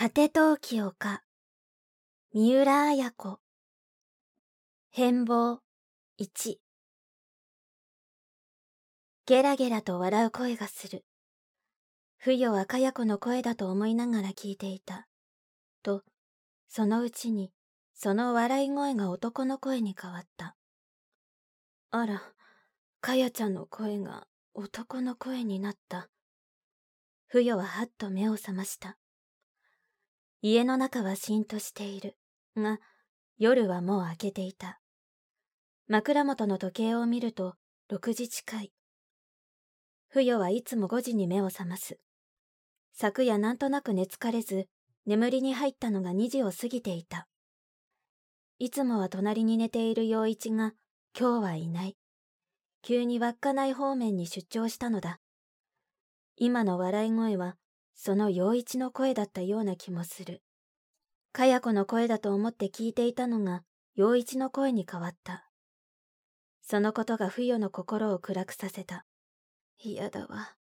果て陶器丘三浦綾子変貌1ゲラゲラと笑う声がする。不与はかや子の声だと思いながら聞いていた。と、そのうちに、その笑い声が男の声に変わった。あら、かやちゃんの声が男の声になった。不与ははっと目を覚ました。家の中はしんとしている。が、夜はもう明けていた。枕元の時計を見ると、6時近い。不与はいつも5時に目を覚ます。昨夜なんとなく寝つかれず、眠りに入ったのが2時を過ぎていた。いつもは隣に寝ている陽一が、今日はいない。急に稚内方面に出張したのだ。今の笑い声は、その陽一の声だったような気もする。かや子の声だと思って聞いていたのが、陽一の声に変わった。そのことが不与の心を暗くさせた。嫌だわ。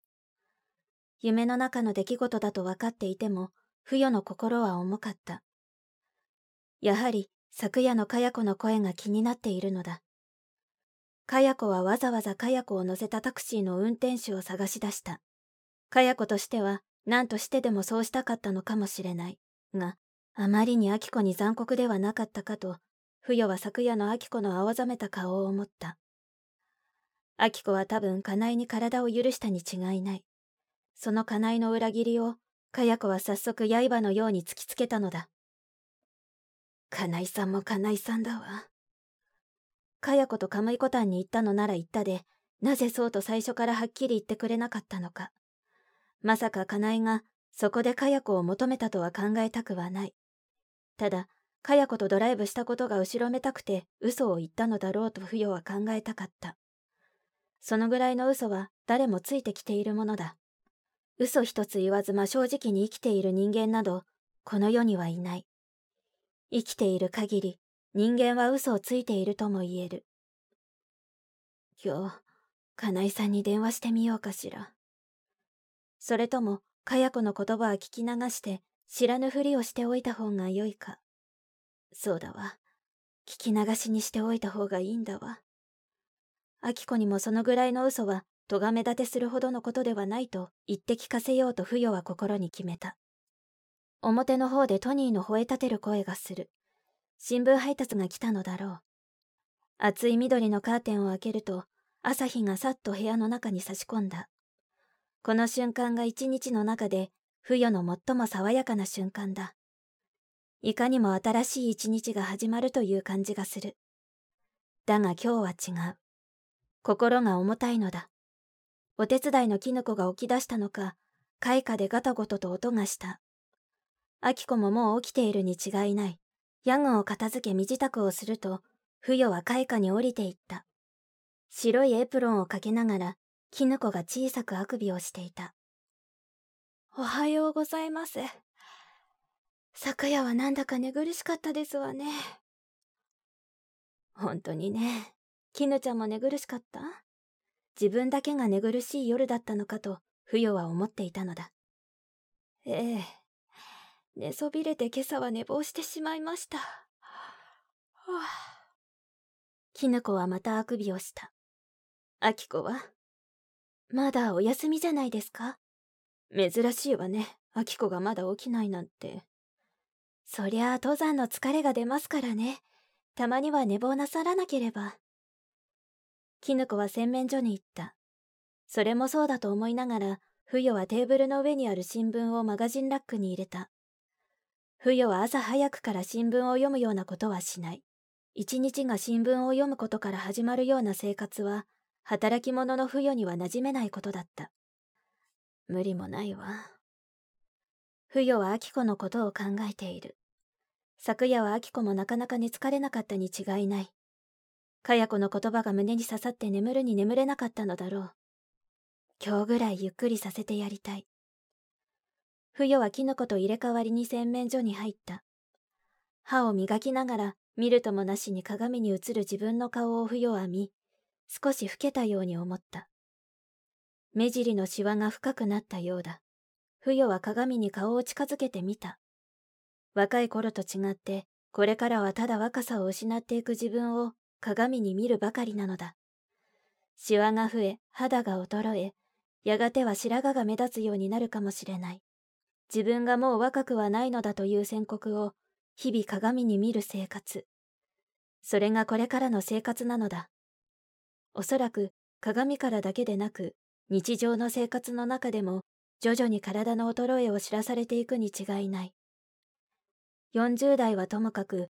夢の中の出来事だと分かっていても、不与の心は重かった。やはり、昨夜のかや子の声が気になっているのだ。かや子はわざわざかや子を乗せたタクシーの運転手を探し出した。かや子としては、何としてでもそうしたかったのかもしれない。が、あまりに明子に残酷ではなかったかと、不与は昨夜の明子の青ざめた顔を思った。明子は多分家内に体を許したに違いない。その家内の裏切りを、かや子は早速刃のように突きつけたのだ。家内さんも家内さんだわ。かや子とカムイコタンに行ったのなら言ったで、なぜそうと最初からはっきり言ってくれなかったのか。まさか家内がそこでかや子を求めたとは考えたくはない。ただ、かや子とドライブしたことが後ろめたくて嘘を言ったのだろうと不与は考えたかった。そのぐらいの嘘は誰もついてきているものだ。嘘一つ言わず真正直に生きている人間など、この世にはいない。生きている限り、人間は嘘をついているとも言える。今日、金井さんに電話してみようかしら。それとも、かや子の言葉は聞き流して、知らぬふりをしておいた方が良いか。そうだわ。聞き流しにしておいた方がいいんだわ。秋子にもそのぐらいの嘘は、咎め立てするほどのことではないと言って聞かせようと不与は心に決めた。表の方でトニーの吠え立てる声がする。新聞配達が来たのだろう。厚い緑のカーテンを開けると、朝日がさっと部屋の中に差し込んだ。この瞬間が一日の中で冬の最も爽やかな瞬間だ。いかにも新しい一日が始まるという感じがする。だが今日は違う。心が重たいのだ。お手伝いのキノコが起き出したのか、開花でガタゴトと音がした。アキコももう起きているに違いない。ヤグを片付け身支度をすると、冬は開花に降りていった。白いエプロンをかけながら、キノコが小さくあくびをしていた。おはようございます。昨夜はなんだか寝苦しかったですわね。本当にね。絹ちゃんも寝苦しかった？自分だけが寝苦しい夜だったのかと、不与は思っていたのだ。ええ。寝そびれて今朝は寝坊してしまいました。はあ。絹子はまたあくびをした。秋子はまだお休みじゃないですか？珍しいわね。秋子がまだ起きないなんて。そりゃあ登山の疲れが出ますからね。たまには寝坊なさらなければ。絹子は洗面所に行った。それもそうだと思いながら、不与はテーブルの上にある新聞をマガジンラックに入れた。不与は朝早くから新聞を読むようなことはしない。一日が新聞を読むことから始まるような生活は、働き者の不与には馴染めないことだった。無理もないわ。不与は秋子のことを考えている。昨夜は秋子もなかなか寝つかれなかったに違いない。かや子の言葉が胸に刺さって眠るに眠れなかったのだろう。今日ぐらいゆっくりさせてやりたい。不与はキノコと入れ替わりに洗面所に入った。歯を磨きながら見るともなしに鏡に映る自分の顔を不与は見、少し老けたように思った。目尻のシワが深くなったようだ。不与は鏡に顔を近づけてみた。若い頃と違って、これからはただ若さを失っていく自分を鏡に見るばかりなのだ。シワが増え、肌が衰え、やがては白髪が目立つようになるかもしれない。自分がもう若くはないのだという宣告を日々鏡に見る生活。それがこれからの生活なのだ。おそらく鏡からだけでなく日常の生活の中でも徐々に体の衰えを知らされていくに違いない。40代はともかく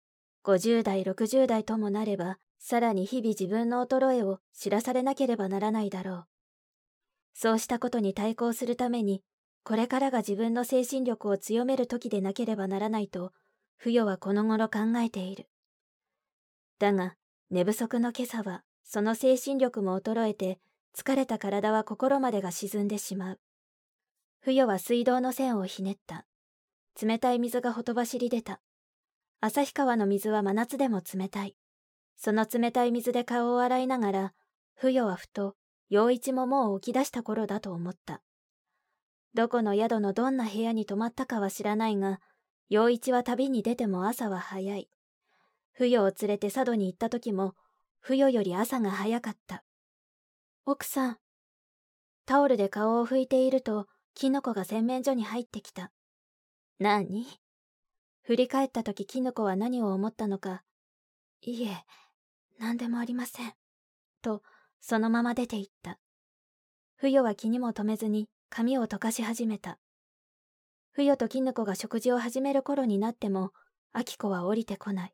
50代60代ともなればさらに日々自分の衰えを知らされなければならないだろう。そうしたことに対抗するためにこれからが自分の精神力を強める時でなければならないと、不与はこの頃考えている。だが、寝不足の今朝は、その精神力も衰えて、疲れた体は心までが沈んでしまう。不与は水道の線をひねった。冷たい水がほとばしり出た。旭川の水は真夏でも冷たい。その冷たい水で顔を洗いながら、不与はふと、陽一ももう起き出した頃だと思った。どこの宿のどんな部屋に泊まったかは知らないが、陽一は旅に出ても朝は早い。不与を連れて佐渡に行った時も、不与より朝が早かった。奥さん。タオルで顔を拭いていると、キノコが洗面所に入ってきた。何？振り返った時キノコは何を思ったのか。いえ、何でもありません。と、そのまま出て行った。不与は気にも留めずに髪を溶かし始めた。ふよときぬこが食事を始める頃になっても、あきこは降りてこない。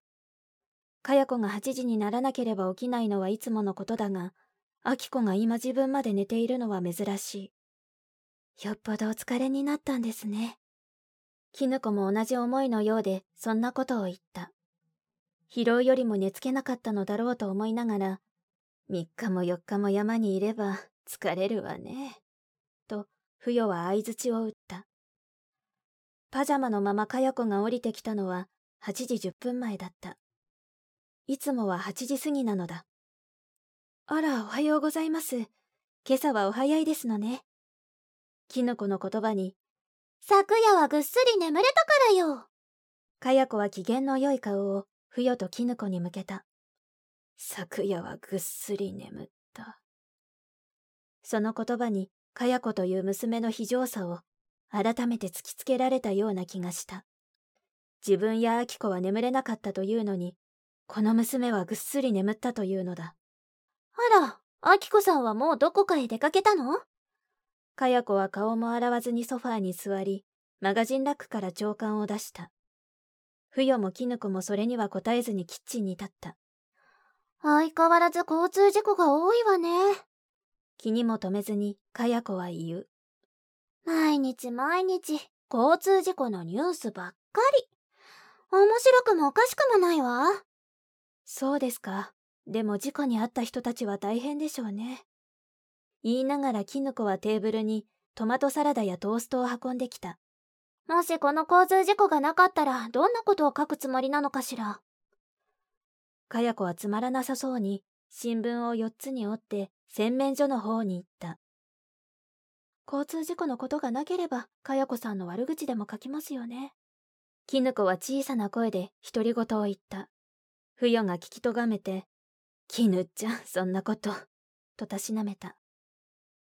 かや子が8時にならなければ起きないのはいつものことだが、あきこが今自分まで寝ているのは珍しい。よっぽどお疲れになったんですね。きぬこも同じ思いのようで、そんなことを言った。疲労よりも寝つけなかったのだろうと思いながら、3日も4日も山にいれば疲れるわね。と不与は相槌を打った。パジャマのままかや子が降りてきたのは8時10分前だった。いつもは8時過ぎなのだ。あら、おはようございます。今朝はお早いですのね。キノコの言葉に、昨夜はぐっすり眠れたからよ。かや子は機嫌の良い顔をふよとキノコに向けた。昨夜はぐっすり眠った。その言葉にかや子という娘の非常さを改めて突きつけられたような気がした。自分や明子は眠れなかったというのに、この娘はぐっすり眠ったというのだ。あら、明子さんはもうどこかへ出かけたの？かや子は顔も洗わずにソファーに座り、マガジンラックから長官を出した。ふよもきぬこもそれには答えずにキッチンに立った。相変わらず交通事故が多いわね。気にも留めずに、かや子は言う。毎日毎日、交通事故のニュースばっかり。面白くもおかしくもないわ。そうですか。でも事故に遭った人たちは大変でしょうね。言いながらキヌコはテーブルにトマトサラダやトーストを運んできた。もしこの交通事故がなかったらどんなことを書くつもりなのかしら。かや子はつまらなさそうに新聞を4つに折って洗面所の方に行った。交通事故のことがなければ、かや子さんの悪口でも書きますよね。きぬこは小さな声で独り言を言った。ふよが聞きとがめて、きぬちゃん、そんなこと、とたしなめた。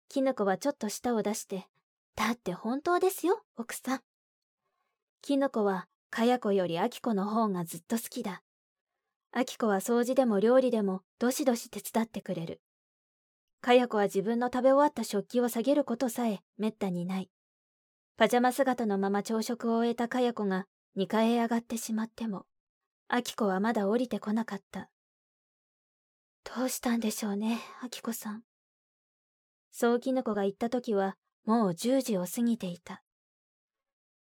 きぬこはちょっと舌を出して、だって本当ですよ、奥さん。きぬこは、かや子よりあきこの方がずっと好きだ。あきこは掃除でも料理でもどしどし手伝ってくれる。かや子は自分の食べ終わった食器を下げることさえめったにない。パジャマ姿のまま朝食を終えたかや子が2階へ上がってしまっても、あきこはまだ降りてこなかった。どうしたんでしょうね、あきこさん。そうきぬこが言った時はもう10時を過ぎていた。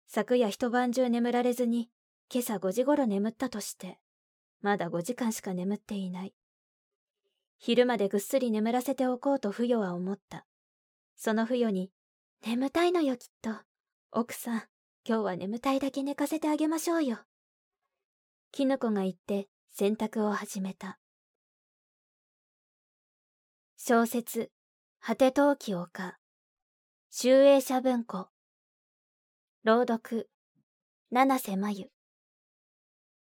昨夜一晩中眠られずに今朝5時頃眠ったとしてまだ5時間しか眠っていない。昼までぐっすり眠らせておこうと不与は思った。その不与に、眠たいのよきっと。奥さん、今日は眠たいだけ寝かせてあげましょうよ。キノコが言って洗濯を始めた。小説、果て陶器丘、集英社文庫。朗読、七瀬真由。